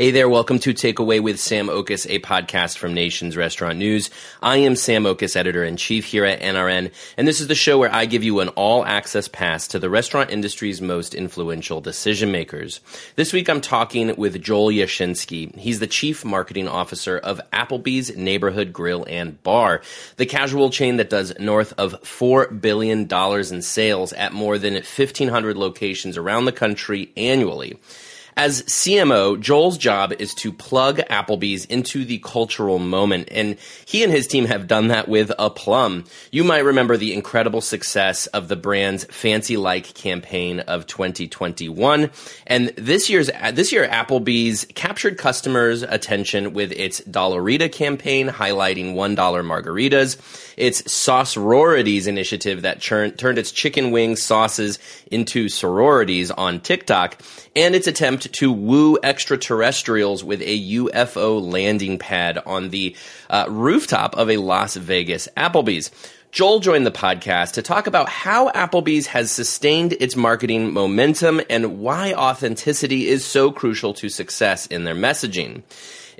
Hey there, welcome to Take-Away with Sam Oches, a podcast from Nation's Restaurant News. I am Sam Oches, editor in chief here at NRN, and this is the show where I give you an all access pass to the restaurant industry's most influential decision makers. This week I'm talking with Joel Yashinsky. He's the chief marketing officer of Applebee's Neighborhood Grill and Bar, the casual chain that does north of $4 billion in sales at more than 1,500 locations around the country annually. As CMO, Joel's job is to plug Applebee's into the cultural moment, and he and his team have done that with aplomb. You might remember the incredible success of the brand's Fancy Like campaign of 2021, and this year's this year Applebee's captured customers' attention with its Dollarita campaign highlighting $1 margaritas, its Sauce Rorities initiative that turned its chicken wing sauces into sororities on TikTok, and its attempt to woo extraterrestrials with a UFO landing pad on the uh, rooftop of a Las Vegas Applebee's. Joel joined the podcast to talk about how Applebee's has sustained its marketing momentum and why authenticity is so crucial to success in their messaging.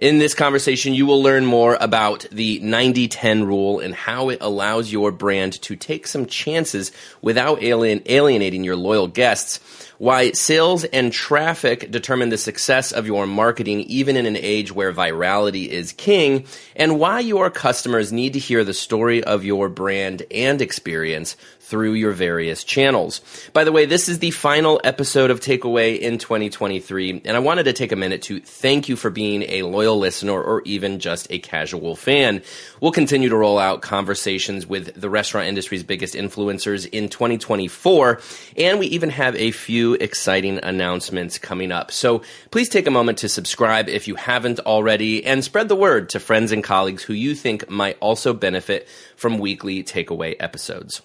In this conversation, you will learn more about the 90 10 rule and how it allows your brand to take some chances without alien, alienating your loyal guests. Why sales and traffic determine the success of your marketing even in an age where virality is king, and why your customers need to hear the story of your brand and experience through your various channels. By the way, this is the final episode of Take-Away in 2023, and I wanted to take a minute to thank you for being a loyal listener or even just a casual fan. We'll continue to roll out conversations with the restaurant industry's biggest influencers in 2024, and we even have a few exciting announcements coming up. So please take a moment to subscribe if you haven't already, and spread the word to friends and colleagues who you think might also benefit from weekly Take-Away episodes.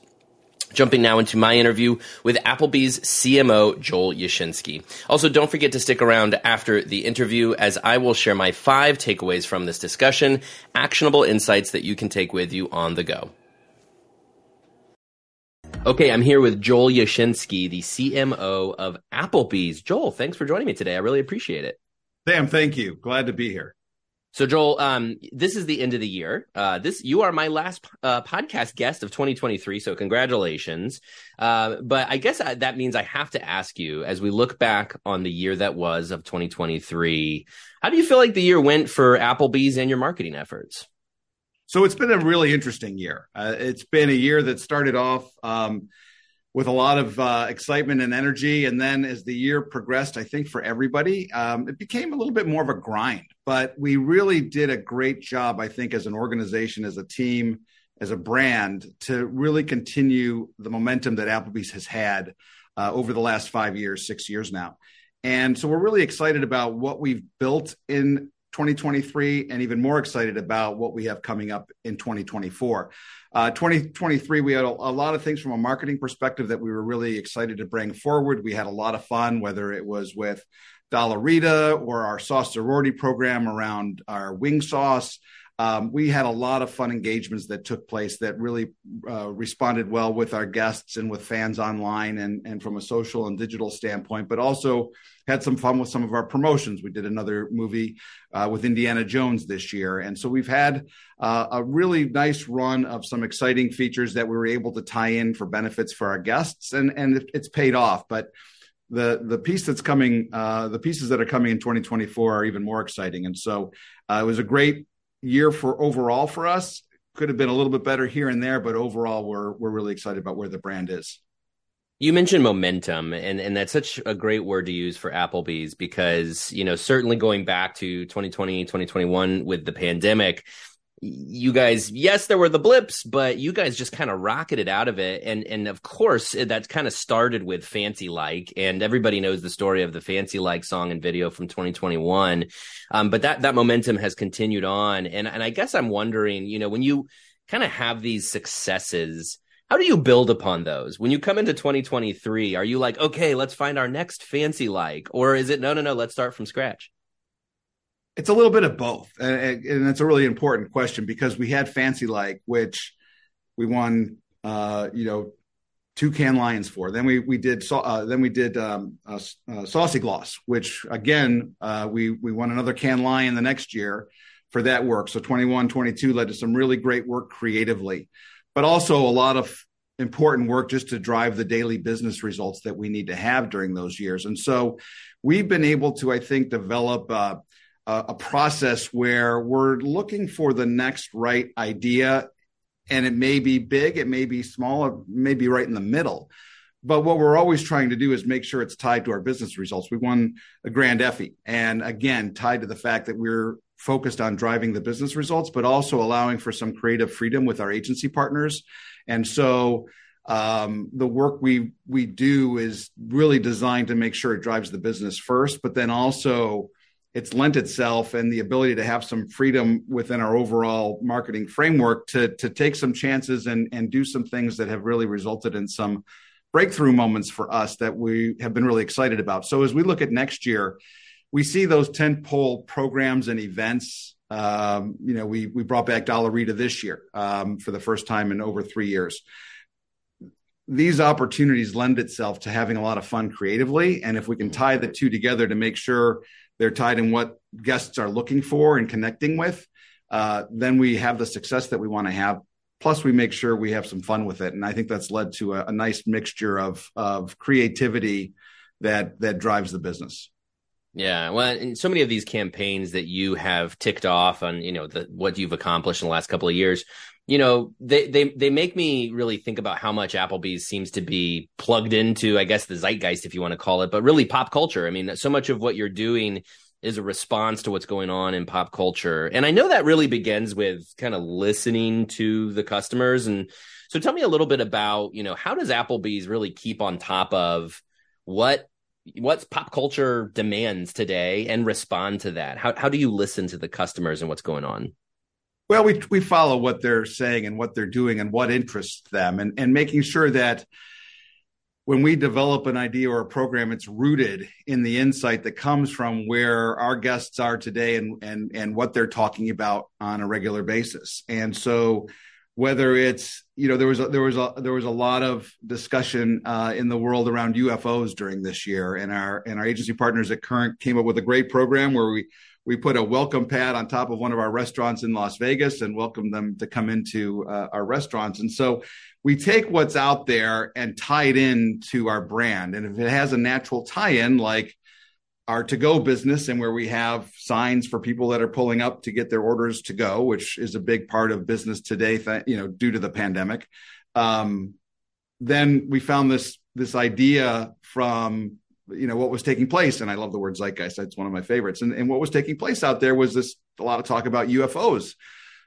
Jumping now into my interview with Applebee's CMO, Joel Yashinsky. Also, don't forget to stick around after the interview as I will share my five takeaways from this discussion, actionable insights that you can take with you on the go. Okay, I'm here with Joel Yashinsky, the CMO of Applebee's. Joel, thanks for joining me today. I really appreciate it. Sam, thank you. Glad to be here. So Joel, um, this is the end of the year. Uh, this you are my last uh, podcast guest of 2023, so congratulations. Uh, but I guess I, that means I have to ask you, as we look back on the year that was of 2023, how do you feel like the year went for Applebee's and your marketing efforts? So it's been a really interesting year. Uh, it's been a year that started off. Um, with a lot of uh, excitement and energy. And then as the year progressed, I think for everybody, um, it became a little bit more of a grind. But we really did a great job, I think, as an organization, as a team, as a brand, to really continue the momentum that Applebee's has had uh, over the last five years, six years now. And so we're really excited about what we've built in 2023 and even more excited about what we have coming up in 2024. Uh, 2023, we had a, a, lot of things from a marketing perspective that we were really excited to bring forward. We had a lot of fun, whether it was with Dollarita or our sauce sorority program around our wing sauce. Um, we had a lot of fun engagements that took place that really uh, responded well with our guests and with fans online and, and from a social and digital standpoint, but also had some fun with some of our promotions. We did another movie uh, with Indiana Jones this year. And so we've had uh, a really nice run of some exciting features that we were able to tie in for benefits for our guests, and, and it's paid off. But the the piece that's coming, uh, the pieces that are coming in 2024 are even more exciting. And so uh, it was a great year for overall for us. Could have been a little bit better here and there, but overall, we're we're really excited about where the brand is. You mentioned momentum, and, and that's such a great word to use for Applebee's because, you know, certainly going back to 2020, 2021 with the pandemic, you guys, yes, there were the blips, but you guys just kind of rocketed out of it. And, and of course, that kind of started with Fancy Like, and everybody knows the story of the Fancy Like song and video from 2021. Um, but that, that momentum has continued on. And, and I guess I'm wondering, you know, when you kind of have these successes, how do you build upon those? When you come into 2023, are you like, okay, let's find our next Fancy Like? Or is it, no, no, no, let's start from scratch? It's a little bit of both, and, and it's a really important question because we had Fancy Like, which we won, uh, you know, two Cannes Lions for. Then we we did uh, then we did um, uh, uh, Saucy Gloss, which again uh, we we won another Cannes Lion the next year for that work. So 21, 22 led to some really great work creatively, but also a lot of important work just to drive the daily business results that we need to have during those years. And so we've been able to, I think, develop a process where we're looking for the next right idea and it may be big, it may be small, it may be right in the middle. But what we're always trying to do is make sure it's tied to our business results. We won a Grand Effie, and again, tied to the fact that we're focused on driving the business results, but also allowing for some creative freedom with our agency partners. And so um, the work we we do is really designed to make sure it drives the business first, but then also it's lent itself and the ability to have some freedom within our overall marketing framework to to take some chances and and do some things that have really resulted in some breakthrough moments for us that we have been really excited about. So as we look at next year, we see those tentpole programs and events. Um, you know, we we brought back Dollarita this year um, for the first time in over three years. These opportunities lend itself to having a lot of fun creatively, and if we can tie the two together to make sure they're tied in what guests are looking for and connecting with, uh, then we have the success that we want to have. Plus, we make sure we have some fun with it, and I think that's led to a, a nice mixture of of creativity that that drives the business. Yeah, well, and so many of these campaigns that you have ticked off on, you know, the, what you've accomplished in the last couple of years, you know, they they they make me really think about how much Applebee's seems to be plugged into, I guess, the zeitgeist, if you want to call it, but really pop culture. I mean, so much of what you're doing is a response to what's going on in pop culture, and I know that really begins with kind of listening to the customers. And so, tell me a little bit about, you know, how does Applebee's really keep on top of what what's pop culture demands today and respond to that? How how do you listen to the customers and what's going on? Well, we we follow what they're saying and what they're doing and what interests them, and and making sure that when we develop an idea or a program, it's rooted in the insight that comes from where our guests are today and and and what they're talking about on a regular basis. And so whether it's you know there was a, there was a there was a lot of discussion uh, in the world around UFOs during this year, and our and our agency partners at Current came up with a great program where we we put a welcome pad on top of one of our restaurants in Las Vegas and welcome them to come into uh, our restaurants. And so we take what's out there and tie it in to our brand, and if it has a natural tie-in like our to go business and where we have signs for people that are pulling up to get their orders to go, which is a big part of business today, you know, due to the pandemic. Um, then we found this this idea from you know what was taking place, and I love the word zeitgeist. That's one of my favorites. And, and what was taking place out there was this a lot of talk about UFOs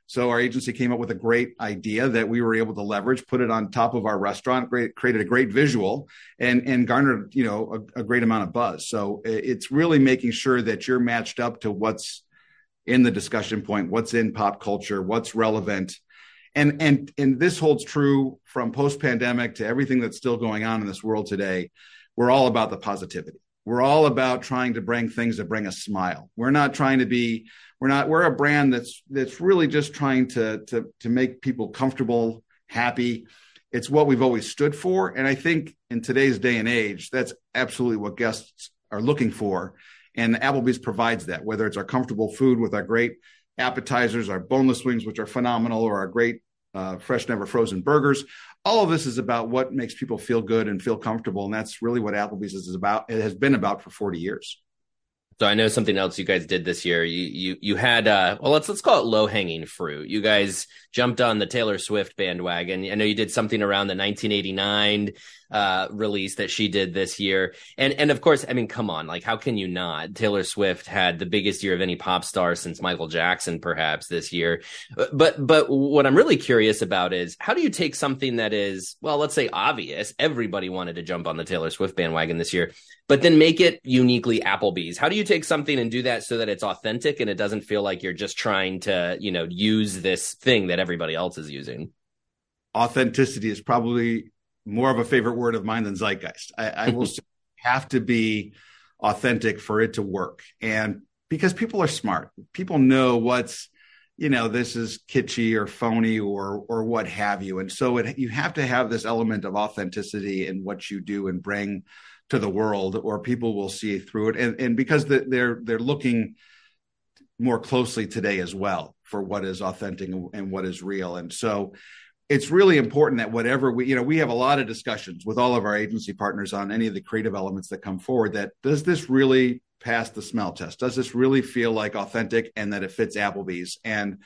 so our agency came up with a great idea that we were able to leverage, put it on top of our restaurant, great, created a great visual, and and garnered you know a, a great amount of buzz. So it's really making sure that you're matched up to what's in the discussion point, what's in pop culture, what's relevant, and and and this holds true from post pandemic to everything that's still going on in this world today. We're all about the positivity. We're all about trying to bring things that bring a smile. We're not trying to be we're not we're a brand that's that's really just trying to to to make people comfortable, happy. It's what we've always stood for, and I think in today's day and age, that's absolutely what guests are looking for. And Applebee's provides that, whether it's our comfortable food with our great appetizers, our boneless wings, which are phenomenal, or our great uh, fresh, never frozen burgers. All of this is about what makes people feel good and feel comfortable, and that's really what Applebee's is about. It has been about for forty years. So I know something else you guys did this year. You you you had uh well let's let's call it low hanging fruit. You guys jumped on the Taylor Swift bandwagon. I know you did something around the 1989 uh, release that she did this year. And and of course, I mean, come on, like how can you not? Taylor Swift had the biggest year of any pop star since Michael Jackson, perhaps this year. But but what I'm really curious about is how do you take something that is well, let's say obvious. Everybody wanted to jump on the Taylor Swift bandwagon this year, but then make it uniquely Applebee's. How do you take something and do that so that it's authentic and it doesn't feel like you're just trying to you know use this thing that everybody else is using? Authenticity is probably more of a favorite word of mine than zeitgeist. I, I will have to be authentic for it to work. And because people are smart, people know what's you know this is kitschy or phony or or what have you and so it, you have to have this element of authenticity in what you do and bring to the world or people will see through it. And, and because the, they're they're looking more closely today as well for what is authentic and what is real. And so it's really important that whatever we you know we have a lot of discussions with all of our agency partners on any of the creative elements that come forward that does this really pass the smell test? Does this really feel like authentic and that it fits applebee's? And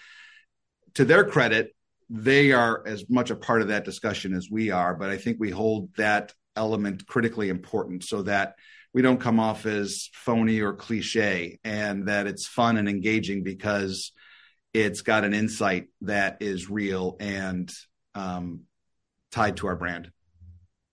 to their credit they are as much a part of that discussion as we are but i think we hold that element critically important so that we don't come off as phony or cliche and that it's fun and engaging because it's got an insight that is real and um, tied to our brand.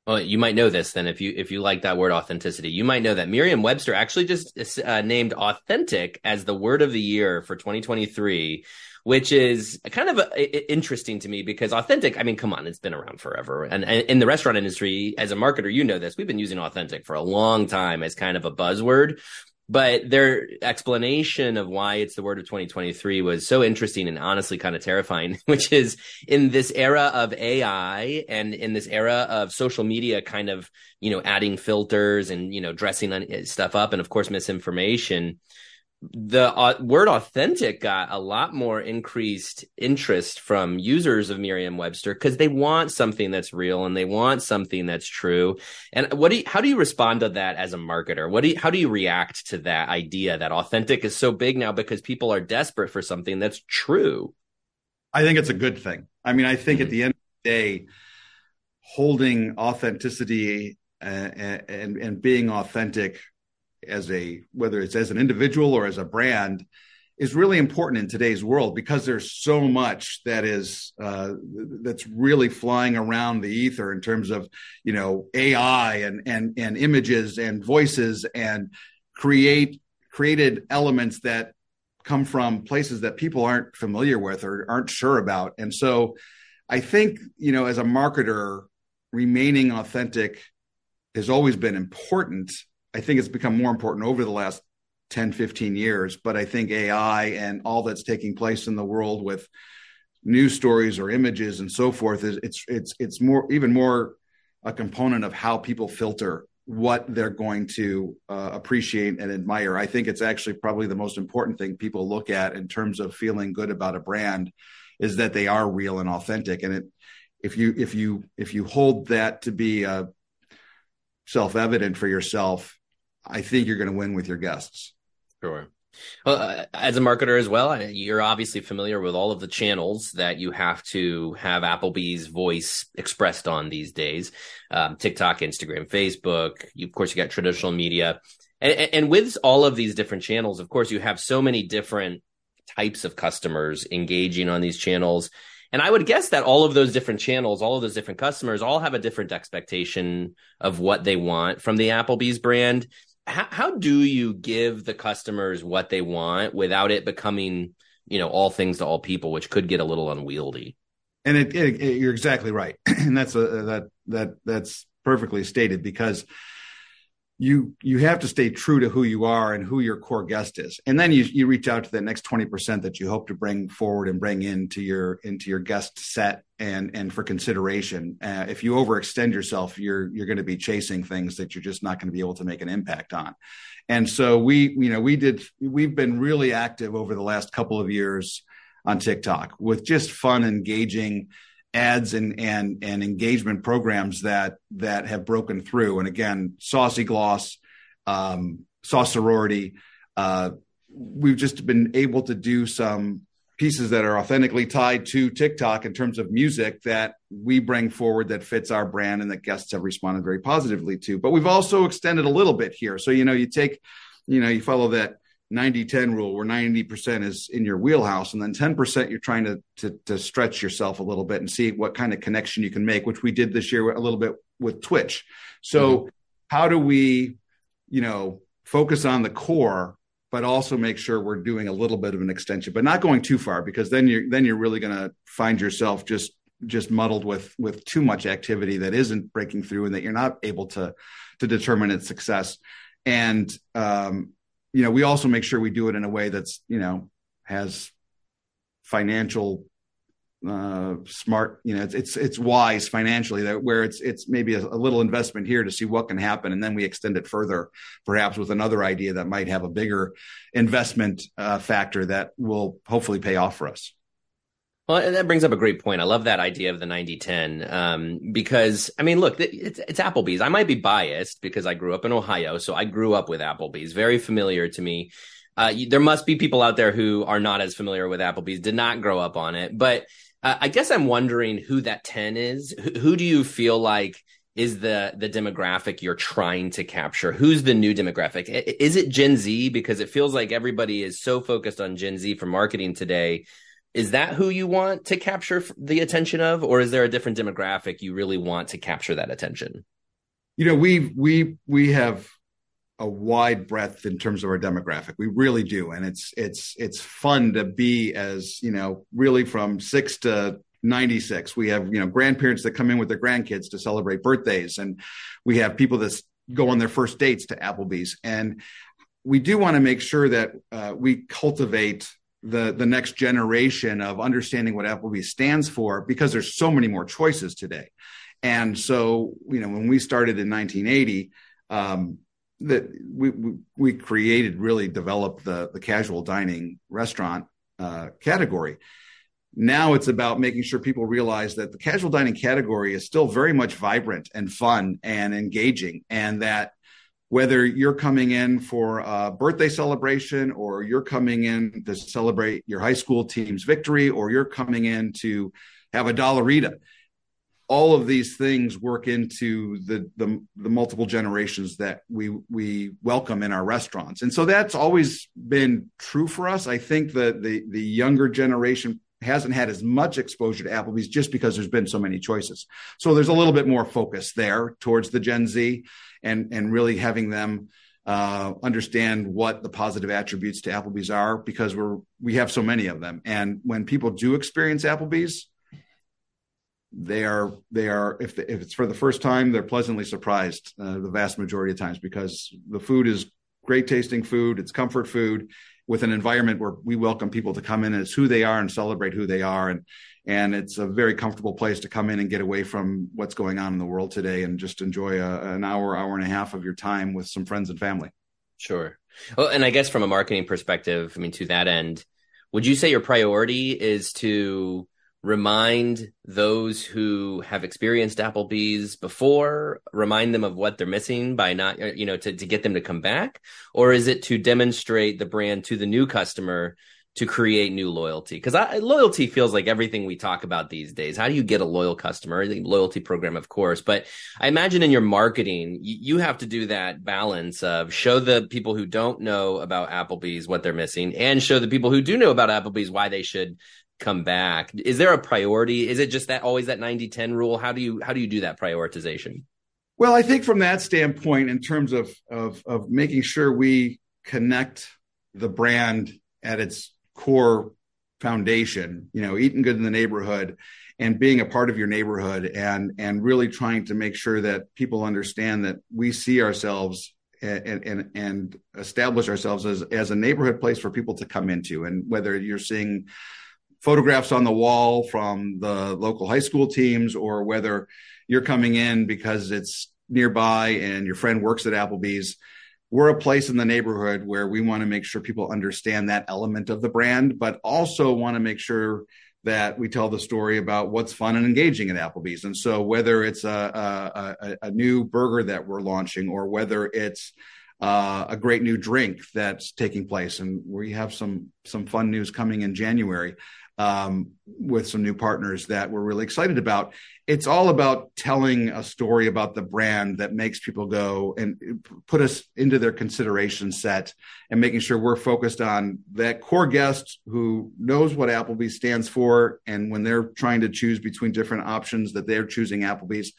Well, you might know this then if you if you like that word authenticity. You might know that Merriam-Webster actually just uh, named authentic as the word of the year for 2023 which is kind of a, interesting to me because authentic, I mean, come on, it's been around forever. And, and, in the restaurant industry, as a marketer, you know this, we've been using authentic for a long time as kind of a buzzword but their explanation of why it's the word of 2023 was so interesting and honestly kind of terrifying which is in this era of ai and in this era of social media kind of you know adding filters and you know dressing stuff up and of course misinformation the uh, word authentic got a lot more increased interest from users of Merriam-Webster because they want something that's real and they want something that's true. And what do you, how do you respond to that as a marketer? What do you, how do you react to that idea that authentic is so big now because people are desperate for something that's true? I think it's a good thing. I mean, I think mm-hmm. at the end of the day, holding authenticity and, uh, and, and being authentic as a whether it's as an individual or as a brand is really important in today's world because there's so much that is uh, that's really flying around the ether in terms of you know AI and and and images and voices and create created elements that come from places that people aren't familiar with or aren't sure about. And so I think you know as a marketer remaining authentic has always been important I think it's become more important over the last 10, 15 years. But I think AI and all that's taking place in the world with news stories or images and so forth is it's it's it's more even more a component of how people filter what they're going to uh, appreciate and admire. I think it's actually probably the most important thing people look at in terms of feeling good about a brand is that they are real and authentic. And it, if you if you if you hold that to be uh, self evident for yourself, I think you're going to win with your guests. Sure. Well, uh, as a marketer as well, you're obviously familiar with all of the channels that you have to have Applebee's voice expressed on these days um, TikTok, Instagram, Facebook. You, of course, you got traditional media. And, and with all of these different channels, of course, you have so many different types of customers engaging on these channels. And I would guess that all of those different channels, all of those different customers, all have a different expectation of what they want from the Applebee's brand how, how do you give the customers what they want without it becoming you know all things to all people which could get a little unwieldy? And it, it, it, you're exactly right. And that's a that that that's perfectly stated because you you have to stay true to who you are and who your core guest is. And then you you reach out to the next 20% that you hope to bring forward and bring into your into your guest set and and for consideration. Uh, if you overextend yourself you're you're going to be chasing things that you're just not going to be able to make an impact on. And so we you know we did we've been really active over the last couple of years on TikTok with just fun engaging ads and and and engagement programs that that have broken through. And again, Saucy Gloss, um, Sauce Sorority. Uh, we've just been able to do some pieces that are authentically tied to TikTok in terms of music that we bring forward that fits our brand and that guests have responded very positively to. But we've also extended a little bit here. So, you know, you take, you know, you follow that 90 10 rule where 90% is in your wheelhouse and then 10% you're trying to, to, to stretch yourself a little bit and see what kind of connection you can make which we did this year a little bit with twitch so mm-hmm. how do we you know focus on the core but also make sure we're doing a little bit of an extension but not going too far because then you're then you're really going to find yourself just just muddled with with too much activity that isn't breaking through and that you're not able to to determine its success and um you know, we also make sure we do it in a way that's, you know, has financial uh, smart you know it's, it's it's wise financially that where it's it's maybe a, a, little investment here to see what can happen. And then we extend it further perhaps with another idea that might have a bigger investment uh, factor that will hopefully pay off for us well, and that brings up a great point. I love that idea of the 90 10 um, because, I mean, look, it's, it's Applebee's. I might be biased because I grew up in Ohio. So I grew up with Applebee's, very familiar to me. Uh, there must be people out there who are not as familiar with Applebee's, did not grow up on it. But uh, I guess I'm wondering who that 10 is. Who, who do you feel like is the the demographic you're trying to capture? Who's the new demographic? Is it Gen Z? Because it feels like everybody is so focused on Gen Z for marketing today. Is that who you want to capture the attention of, or is there a different demographic you really want to capture that attention? You know, we we we have a wide breadth in terms of our demographic. We really do, and it's it's it's fun to be as you know, really from six to 96 we have you know grandparents that come in with their grandkids to celebrate birthdays and we have people that go on their first dates to applebee's and we do want to make sure that uh, we cultivate the the next generation of understanding what applebee's stands for because there's so many more choices today and so you know when we started in 1980 um, that we, we, we created really developed the the casual dining restaurant uh, category. Now it's about making sure people realize that the casual dining category is still very much vibrant and fun and engaging, and that whether you're coming in for a birthday celebration or you're coming in to celebrate your high school team's victory or you're coming in to have a dollarita all of these things work into the, the, the multiple generations that we we welcome in our restaurants, and so that's always been true for us. I think that the the younger generation hasn't had as much exposure to Applebee's just because there's been so many choices. So there's a little bit more focus there towards the Gen Z, and and really having them uh, understand what the positive attributes to Applebee's are because we're we have so many of them. And when people do experience Applebee's, they are they are if the, if it's for the first time they're pleasantly surprised uh, the vast majority of times because the food is great tasting food it's comfort food with an environment where we welcome people to come in as who they are and celebrate who they are. And and it's a very comfortable place to come in and get away from what's going on in the world today and just enjoy a, an hour hour and a half of your time with some friends and family. Sure. Well and i guess from a marketing perspective i mean to that end would you say your priority is to remind those who have experienced Applebee's before, remind them of what they're missing by not, uh, you know, to, to get them to come back? Or is it to demonstrate the brand to the new customer to create new loyalty? Because loyalty feels like everything we talk about these days. How do you get a loyal customer? The loyalty program, of course. But I imagine in your marketing, you, you have to do that balance of show the people who don't know about Applebee's what they're missing and show the people who do know about Applebee's why they should come back. Is there a priority? Is it just that always that 90 10 rule? How do you how do you do that prioritization? Well i think from that standpoint in terms of of of making sure we connect the brand at its core foundation you know eating good in the neighborhood and being a part of your neighborhood and and really trying to make sure that people understand that we see ourselves and, and, and establish ourselves as, as a neighborhood place for people to come into. And whether you're seeing photographs on the wall from the local high school teams or whether you're coming in because it's nearby and your friend works at Applebee's. We're a place in the neighborhood where we want to make sure people understand that element of the brand, but also want to make sure that we tell the story about what's fun and engaging at Applebee's. And so, whether it's a, a, a new burger that we're launching, or whether it's uh, a great new drink that's taking place, and we have some some fun news coming in January um, with some new partners that we're really excited about. It's all about telling a story about the brand that makes people go and put us into their consideration set and making sure we're focused on that core guest who knows what Applebee's stands for. And when they're trying to choose between different options, that they're choosing Applebee's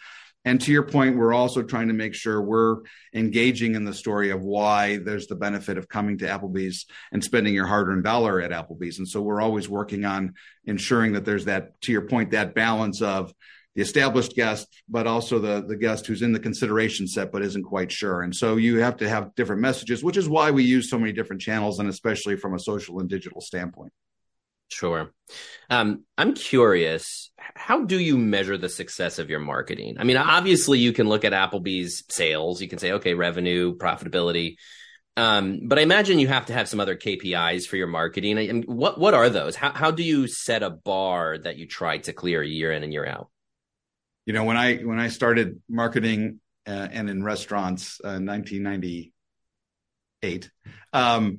and to your point, we're also trying to make sure we're engaging in the story of why there's the benefit of coming to Applebee's and spending your hard earned dollar at Applebee's. And so we're always working on ensuring that there's that, to your point, that balance of the established guest, but also the, the guest who's in the consideration set but isn't quite sure. And so you have to have different messages, which is why we use so many different channels and especially from a social and digital standpoint. Sure. Um, I'm curious, how do you measure the success of your marketing? I mean, obviously, you can look at Applebee's sales. You can say, okay, revenue, profitability. Um, but I imagine you have to have some other KPIs for your marketing. Mean, what what are those? How how do you set a bar that you try to clear year in and year out? You know, when I when I started marketing uh, and in restaurants uh, 1998, um,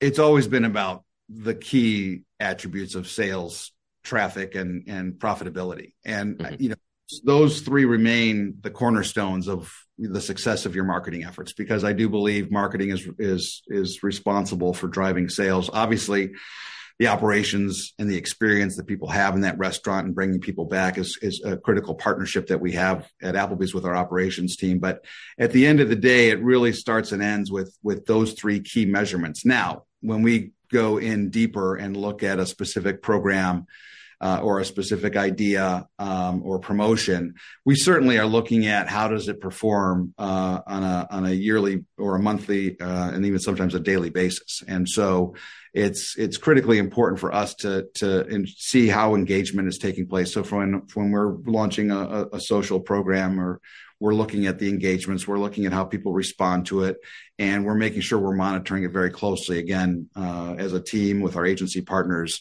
it's always been about the key attributes of sales, traffic, and and profitability. And mm-hmm. you know, those three remain the cornerstones of the success of your marketing efforts because I do believe marketing is is is responsible for driving sales. Obviously, the operations and the experience that people have in that restaurant and bringing people back is is a critical partnership that we have at Applebee's with our operations team. But at the end of the day, it really starts and ends with with those three key measurements. Now, when we go in deeper and look at a specific program uh, or a specific idea um, or promotion, we certainly are looking at how does it perform uh, on a on a yearly or a monthly uh, and even sometimes a daily basis. And so it's it's critically important for us to to see how engagement is taking place. So when when we're launching a, a social program or we're looking at the engagements we're looking at how people respond to it and we're making sure we're monitoring it very closely again uh, as a team with our agency partners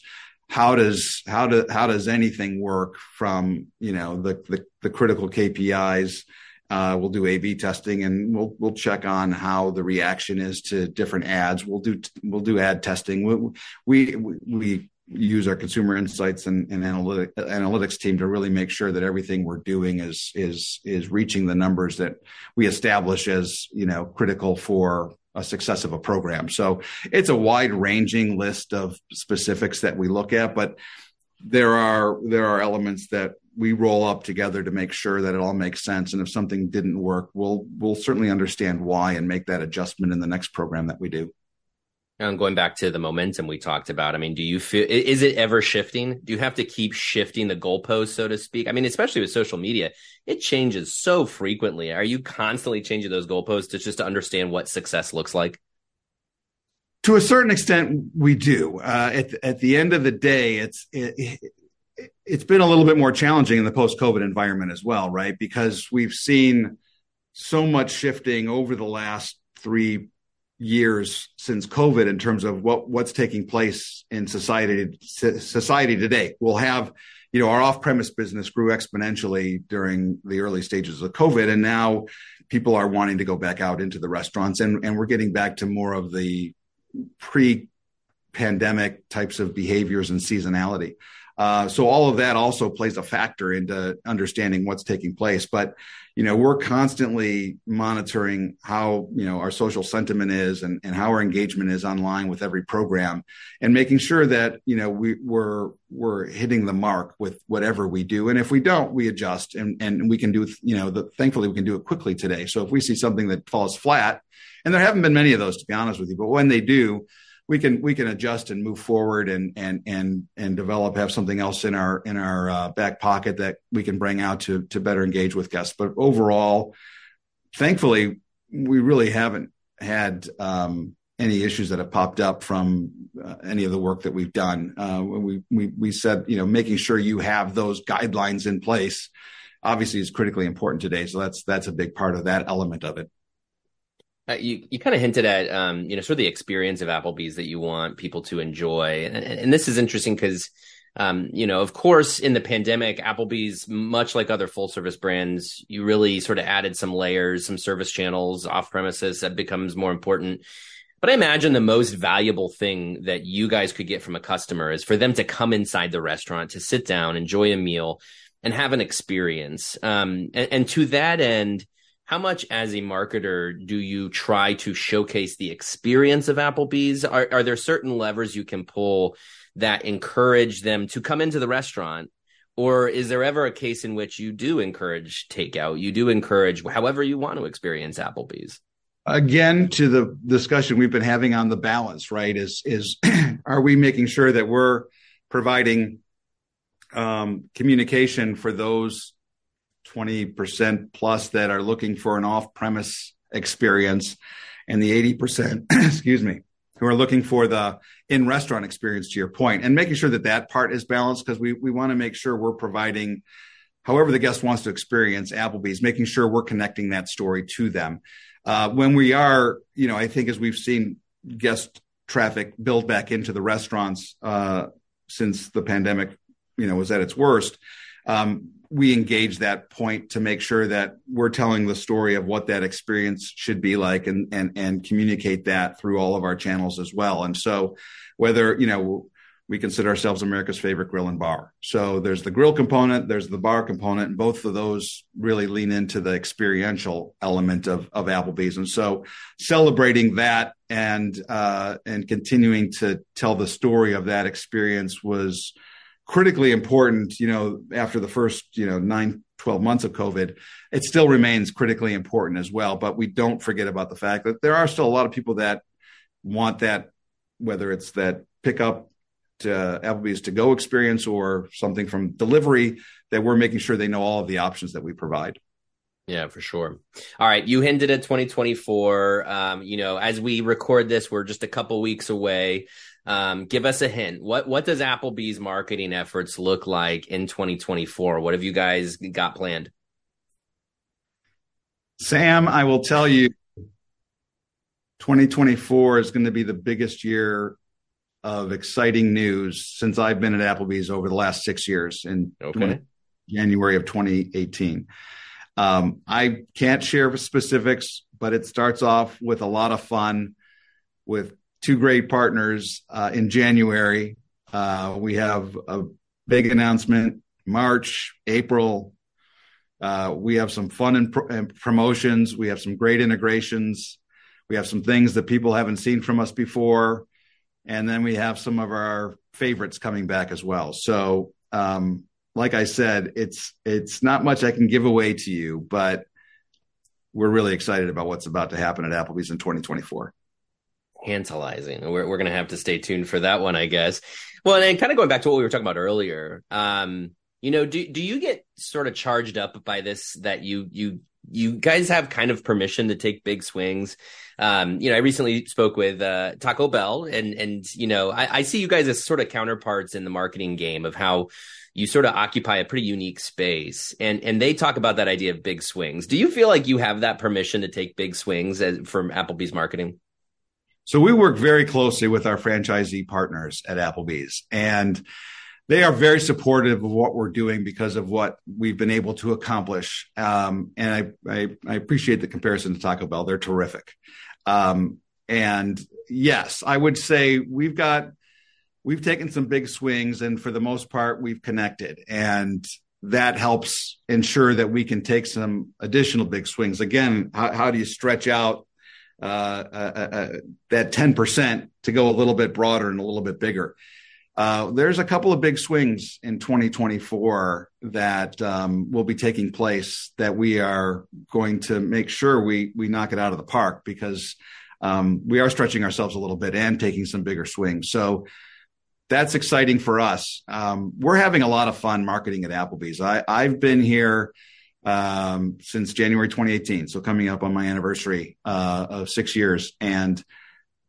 how does how do how does anything work from you know the the, the critical KPIs? Uh, we'll do A/B testing and we'll we'll check on how the reaction is to different ads. We'll do we'll do ad testing. We we, we use our consumer insights and, and analytic, analytics team to really make sure that everything we're doing is is is reaching the numbers that we establish as you know critical for a success of a program. So it's a wide ranging list of specifics that we look at, but there are there are elements that we roll up together to make sure that it all makes sense. And if something didn't work, we'll we'll certainly understand why and make that adjustment in the next program that we do. And going back to the momentum we talked about, I mean, do you feel is it ever shifting? Do you have to keep shifting the goalpost, so to speak? I mean, especially with social media, it changes so frequently. Are you constantly changing those goalposts to just to understand what success looks like? To a certain extent, we do. Uh, at at the end of the day, it's it, it, it's been a little bit more challenging in the post COVID environment as well, right? Because we've seen so much shifting over the last three years since COVID in terms of what what's taking place in society society today. We'll have, you know, our off-premise business grew exponentially during the early stages of COVID, and now people are wanting to go back out into the restaurants, and and we're getting back to more of the pre-pandemic types of behaviors and seasonality. Uh, so all of that also plays a factor into understanding what's taking place. But you know, we're constantly monitoring how you know our social sentiment is and, and how our engagement is online with every program, and making sure that you know we, we're we're hitting the mark with whatever we do. And if we don't, we adjust, and and we can do you know the, thankfully we can do it quickly today. So if we see something that falls flat, and there haven't been many of those to be honest with you, but when they do we can we can adjust and move forward and and and and develop have something else in our in our uh, back pocket that we can bring out to to better engage with guests. But overall, thankfully, we really haven't had um, any issues that have popped up from uh, any of the work that we've done. Uh, we we we said you know making sure you have those guidelines in place obviously is critically important today. So that's that's a big part of that element of it. Uh, you you kind of hinted at um, you know sort of the experience of Applebee's that you want people to enjoy, and, and this is interesting because um, you know of course in the pandemic, Applebee's much like other full service brands, you really sort of added some layers, some service channels off premises that becomes more important. But I imagine the most valuable thing that you guys could get from a customer is for them to come inside the restaurant, to sit down, enjoy a meal, and have an experience. Um, and, and to that end how much as a marketer do you try to showcase the experience of Applebee's? Are, are there certain levers you can pull that encourage them to come into the restaurant? Or is there ever a case in which you do encourage takeout? You do encourage however you want to experience Applebee's? Again, to the discussion we've been having on the balance, right? Is is are we making sure that we're providing um, communication for those 20% plus that are looking for an off premise experience, and the 80%, excuse me, who are looking for the in restaurant experience to your point and making sure that that part is balanced because we, we want to make sure we're providing however the guest wants to experience Applebee's, making sure we're connecting that story to them. Uh, when we are, you know, I think as we've seen guest traffic build back into the restaurants uh, since the pandemic, you know, was at its worst. Um, we engage that point to make sure that we're telling the story of what that experience should be like and and and communicate that through all of our channels as well. And so whether, you know, we consider ourselves America's favorite grill and bar. So there's the grill component, there's the bar component, and both of those really lean into the experiential element of, of Applebee's. And so celebrating that and uh, and continuing to tell the story of that experience was critically important. You know, after the first you know nine 12 months of COVID, it still remains critically important as well. But we don't forget about the fact that there are still a lot of people that want that, whether it's that pickup uh, Applebee's to go experience or something from delivery that we're making sure they know all of the options that we provide. Yeah, for sure. All right, you hinted at 2024. Um, you know, as we record this, we're just a couple weeks away. Um, give us a hint. What what does Applebee's marketing efforts look like in 2024? What have you guys got planned? Sam, I will tell you 2024 is going to be the biggest year of exciting news since I've been at Applebee's over the last six years in okay. January of 2018. Um, I can't share specifics, but it starts off with a lot of fun with two great partners uh, in January. Uh, we have a big announcement March, April. Uh, we have some fun and, and promotions. We have some great integrations. We have some things that people haven't seen from us before and then we have some of our favorites coming back as well. So, um, like I said, it's it's not much I can give away to you, but we're really excited about what's about to happen at Applebee's in 2024. Tantalizing. We're we're gonna have to stay tuned for that one, I guess. Well, and kind of going back to what we were talking about earlier. Um, you know, do do you get sort of charged up by this that you you you guys have kind of permission to take big swings. Um, you know, I recently spoke with uh, Taco Bell, and and you know, I, I see you guys as sort of counterparts in the marketing game of how you sort of occupy a pretty unique space, and and they talk about that idea of big swings. Do you feel like you have that permission to take big swings as, from Applebee's marketing? So we work very closely with our franchisee partners at Applebee's, and they are very supportive of what we're doing because of what we've been able to accomplish. Um, and I, I, I, appreciate the comparison to Taco Bell. They're terrific. Um, and yes, I would say we've got, we've taken some big swings and for the most part, we've connected and that helps ensure that we can take some additional big swings. Again, how, how do you stretch out uh, uh, uh, that 10% to go a little bit broader and a little bit bigger? Uh, there's a couple of big swings in 2024 that um, will be taking place that we are going to make sure we we knock it out of the park because um, we are stretching ourselves a little bit and taking some bigger swings. So that's exciting for us. Um, we're having a lot of fun marketing at Applebee's. I, I've been here um, since January 2018, so coming up on my anniversary uh, of six years, and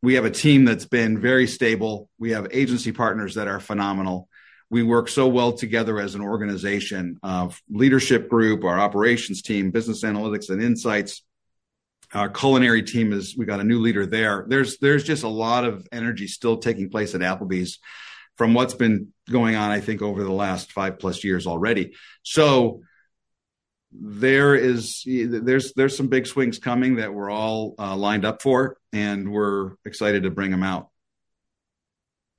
we have a team that's been very stable. We have agency partners that are phenomenal. We work so well together as an organization, uh, leadership group, our operations team, business analytics and insights. Our culinary team is we got a new leader there. There's there's just a lot of energy still taking place at Applebee's from what's been going on, I think, over the last five plus years already. So there is there's there's some big swings coming that we're all uh, lined up for, and we're excited to bring them out.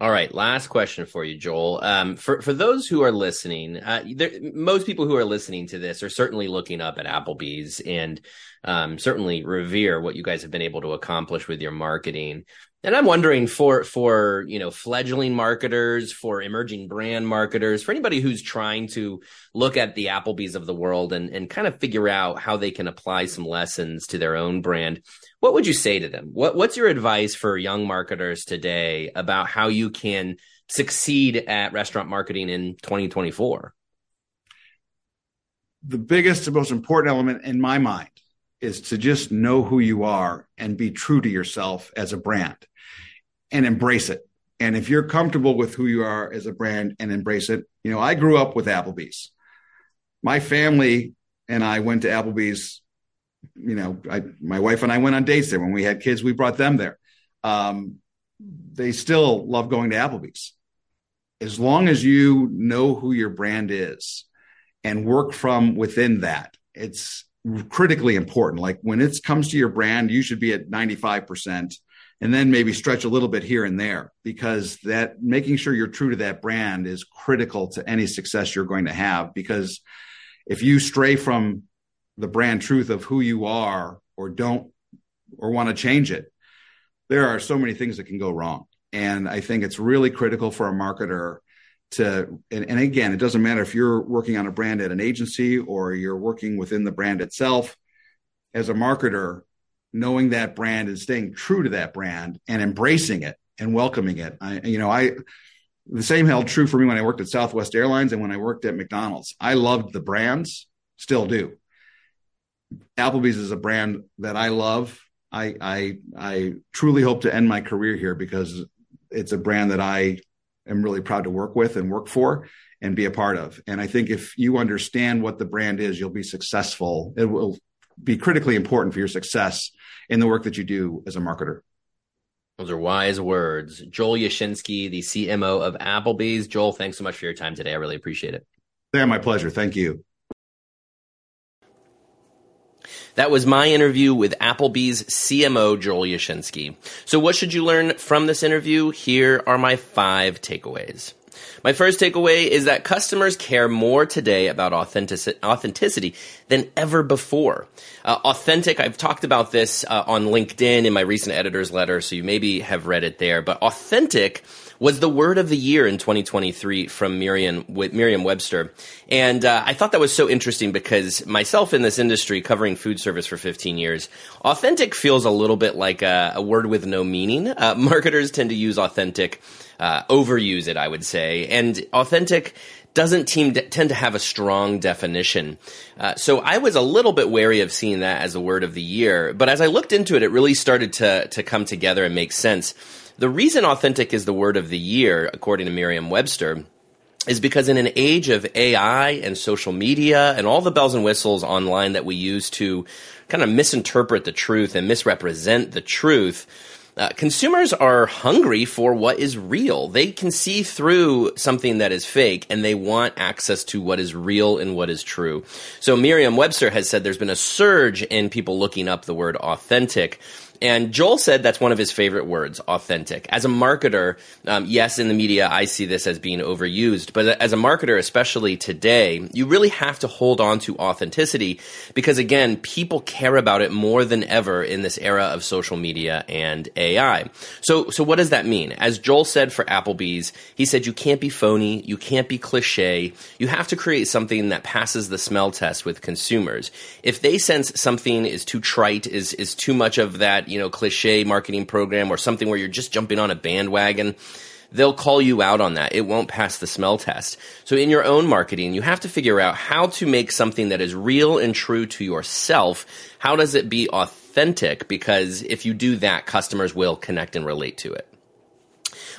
All right, last question for you, Joel. Um, for for those who are listening, uh, there, most people who are listening to this are certainly looking up at Applebee's and um, certainly revere what you guys have been able to accomplish with your marketing. And I'm wondering for for you know fledgling marketers, for emerging brand marketers, for anybody who's trying to look at the Applebee's of the world and and kind of figure out how they can apply some lessons to their own brand. What would you say to them? What what's your advice for young marketers today about how you can succeed at restaurant marketing in 2024? The biggest and most important element in my mind is to just know who you are and be true to yourself as a brand and embrace it. And if you're comfortable with who you are as a brand and embrace it, you know, I grew up with Applebee's. My family and I went to Applebee's. You know, I, my wife and I went on dates there. When we had kids, we brought them there. Um, they still love going to Applebee's. As long as you know who your brand is and work from within that, it's critically important. Like when it comes to your brand, you should be at 95% and then maybe stretch a little bit here and there because that making sure you're true to that brand is critical to any success you're going to have because if you stray from the brand truth of who you are or don't or want to change it there are so many things that can go wrong and i think it's really critical for a marketer to and, and again it doesn't matter if you're working on a brand at an agency or you're working within the brand itself as a marketer knowing that brand and staying true to that brand and embracing it and welcoming it. I, you know, I, the same held true for me when I worked at Southwest Airlines and when I worked at McDonald's. I loved the brands, still do. Applebee's is a brand that I love. I, I, I truly hope to end my career here because it's a brand that I am really proud to work with and work for and be a part of. And I think if you understand what the brand is, you'll be successful. It will be critically important for your success in the work that you do as a marketer. Those are wise words. Joel Yashinsky, the CMO of Applebee's. Joel, thanks so much for your time today. I really appreciate it. Yeah, my pleasure. Thank you. That was my interview with Applebee's CMO, Joel Yashinsky. So, what should you learn from this interview? Here are my five takeaways. My first takeaway is that customers care more today about authentic- authenticity than ever before. Uh, authentic, I've talked about this uh, on LinkedIn in my recent editor's letter, so you maybe have read it there, but authentic was the word of the year in 2023 from Merriam, Merriam-Webster. And uh, I thought that was so interesting because myself in this industry, covering food service for 15 years, authentic feels a little bit like a, a word with no meaning. Uh, marketers tend to use authentic uh, overuse it, I would say. And authentic doesn't team, tend to have a strong definition. Uh, so I was a little bit wary of seeing that as a word of the year. But as I looked into it, it really started to, to come together and make sense. The reason authentic is the word of the year, according to Merriam Webster, is because in an age of AI and social media and all the bells and whistles online that we use to kind of misinterpret the truth and misrepresent the truth, uh, consumers are hungry for what is real. They can see through something that is fake and they want access to what is real and what is true. So Merriam Webster has said there's been a surge in people looking up the word authentic. And Joel said that's one of his favorite words, authentic. As a marketer, um, yes, in the media, I see this as being overused, but as a marketer, especially today, you really have to hold on to authenticity because again, people care about it more than ever in this era of social media and AI. So, so what does that mean? As Joel said for Applebee's, he said you can't be phony, you can't be cliche, you have to create something that passes the smell test with consumers. If they sense something is too trite, is, is too much of that, you know, cliche marketing program or something where you're just jumping on a bandwagon, they'll call you out on that. It won't pass the smell test. So in your own marketing, you have to figure out how to make something that is real and true to yourself. How does it be authentic? Because if you do that, customers will connect and relate to it.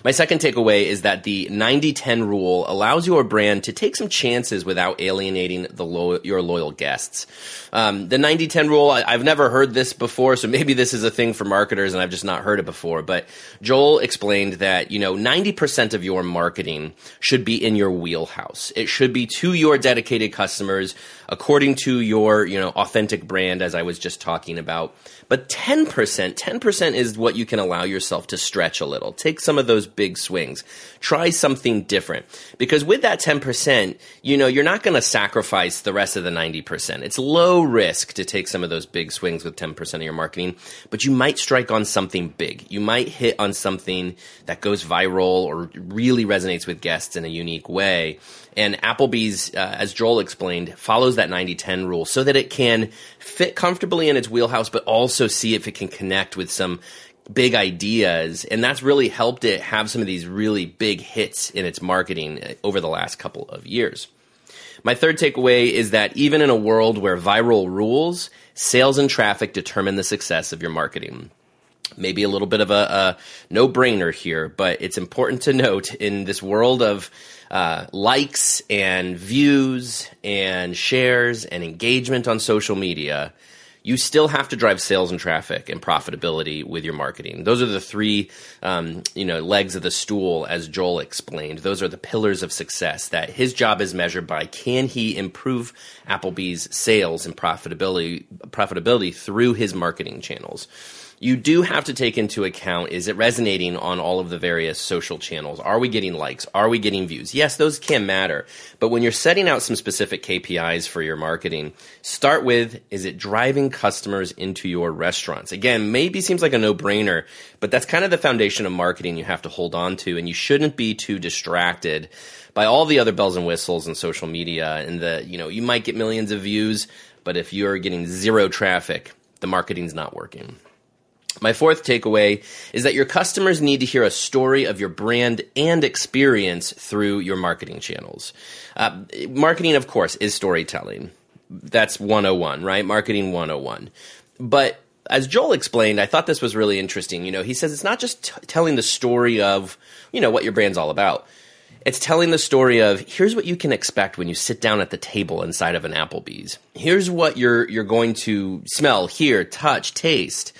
My second takeaway is that the 90-10 rule allows your brand to take some chances without alienating the lo- your loyal guests. Um, the 90-10 rule, I, have never heard this before, so maybe this is a thing for marketers and I've just not heard it before. But Joel explained that, you know, 90% of your marketing should be in your wheelhouse. It should be to your dedicated customers according to your, you know, authentic brand, as I was just talking about. But 10%, 10% is what you can allow yourself to stretch a little. Take some of those big swings. Try something different. Because with that 10%, you know, you're not going to sacrifice the rest of the 90%. It's low risk to take some of those big swings with 10% of your marketing, but you might strike on something big. You might hit on something that goes viral or really resonates with guests in a unique way. And Applebee's, uh, as Joel explained, follows that 90 10 rule so that it can fit comfortably in its wheelhouse, but also see if it can connect with some big ideas. And that's really helped it have some of these really big hits in its marketing uh, over the last couple of years. My third takeaway is that even in a world where viral rules, sales and traffic determine the success of your marketing. maybe a little bit of a, a no brainer here, but it's important to note in this world of uh, likes and views and shares and engagement on social media, you still have to drive sales and traffic and profitability with your marketing. Those are the three, um, you know, legs of the stool, as Joel explained. Those are the pillars of success. That his job is measured by can he improve Applebee's sales and profitability profitability through his marketing channels you do have to take into account is it resonating on all of the various social channels? Are we getting likes? Are we getting views? Yes, those can matter. But when you're setting out some specific KPIs for your marketing, start with is it driving customers into your restaurants? Again, maybe seems like a no brainer, but that's kind of the foundation of marketing you have to hold on to, and you shouldn't be too distracted by all the other bells and whistles and social media and the, you know, you might get millions of views, but if you're getting zero traffic, the marketing's not working. My fourth takeaway is that your customers need to hear a story of your brand and experience through your marketing channels. Uh, marketing, of course, is storytelling. That's 101, right? Marketing 101. But as Joel explained, I thought this was really interesting. You know, he says it's not just t- telling the story of, you know, what your brand's all about. It's telling the story of here's what you can expect when you sit down at the table inside of an Applebee's. Here's what you're you're going to smell, hear, touch, taste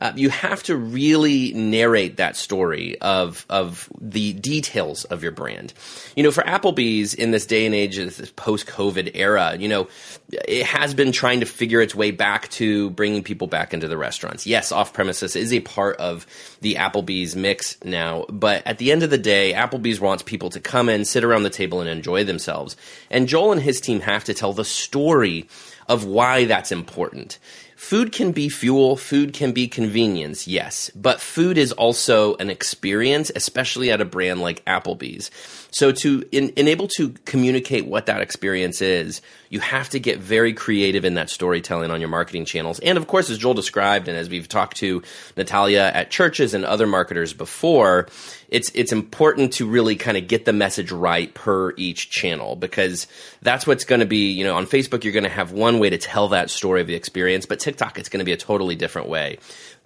uh, you have to really narrate that story of of the details of your brand. You know, for Applebee's in this day and age, this post COVID era, you know, it has been trying to figure its way back to bringing people back into the restaurants. Yes, off premises is a part of the Applebee's mix now, but at the end of the day, Applebee's wants people to come in, sit around the table, and enjoy themselves. And Joel and his team have to tell the story of why that's important. Food can be fuel, food can be convenience, yes, but food is also an experience, especially at a brand like Applebee's. So to in, enable to communicate what that experience is, you have to get very creative in that storytelling on your marketing channels. And of course, as Joel described, and as we've talked to Natalia at Church's and other marketers before, it's it's important to really kind of get the message right per each channel because that's what's going to be. You know, on Facebook, you're going to have one way to tell that story of the experience, but TikTok, it's going to be a totally different way.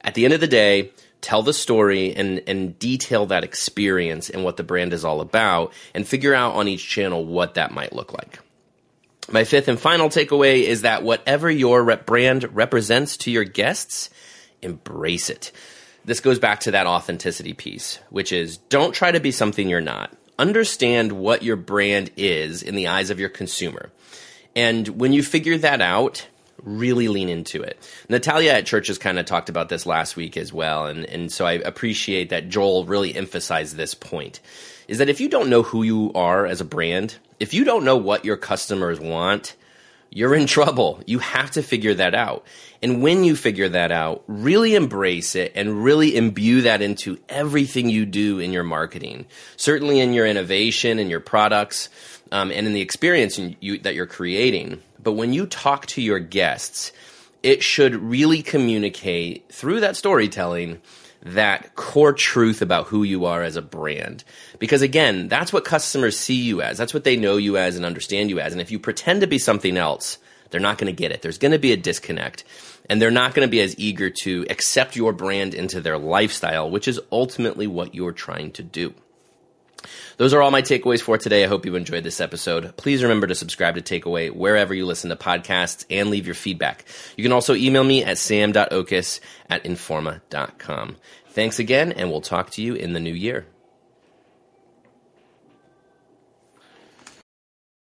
At the end of the day, tell the story and and detail that experience and what the brand is all about and figure out on each channel what that might look like. My fifth and final takeaway is that whatever your rep brand represents to your guests, embrace it. This goes back to that authenticity piece, which is don't try to be something you're not. Understand what your brand is in the eyes of your consumer. And when you figure that out, really lean into it. Natalia at Church's kind of talked about this last week as well, and, and so I appreciate that Joel really emphasized this point. Is that if you don't know who you are as a brand, if you don't know what your customers want, you're in trouble. You have to figure that out. And when you figure that out, really embrace it and really imbue that into everything you do in your marketing. Certainly in your innovation and your products um, and in the experience you, that you're creating. But when you talk to your guests, it should really communicate through that storytelling that core truth about who you are as a brand. Because again, that's what customers see you as. That's what they know you as and understand you as. And if you pretend to be something else, they're not going to get it. There's going to be a disconnect. And they're not going to be as eager to accept your brand into their lifestyle, which is ultimately what you're trying to do. Those are all my takeaways for today. I hope you enjoyed this episode. Please remember to subscribe to Take-Away wherever you listen to podcasts and leave your feedback. You can also email me at sam.oches at informa.com. Thanks again, and we'll talk to you in the new year.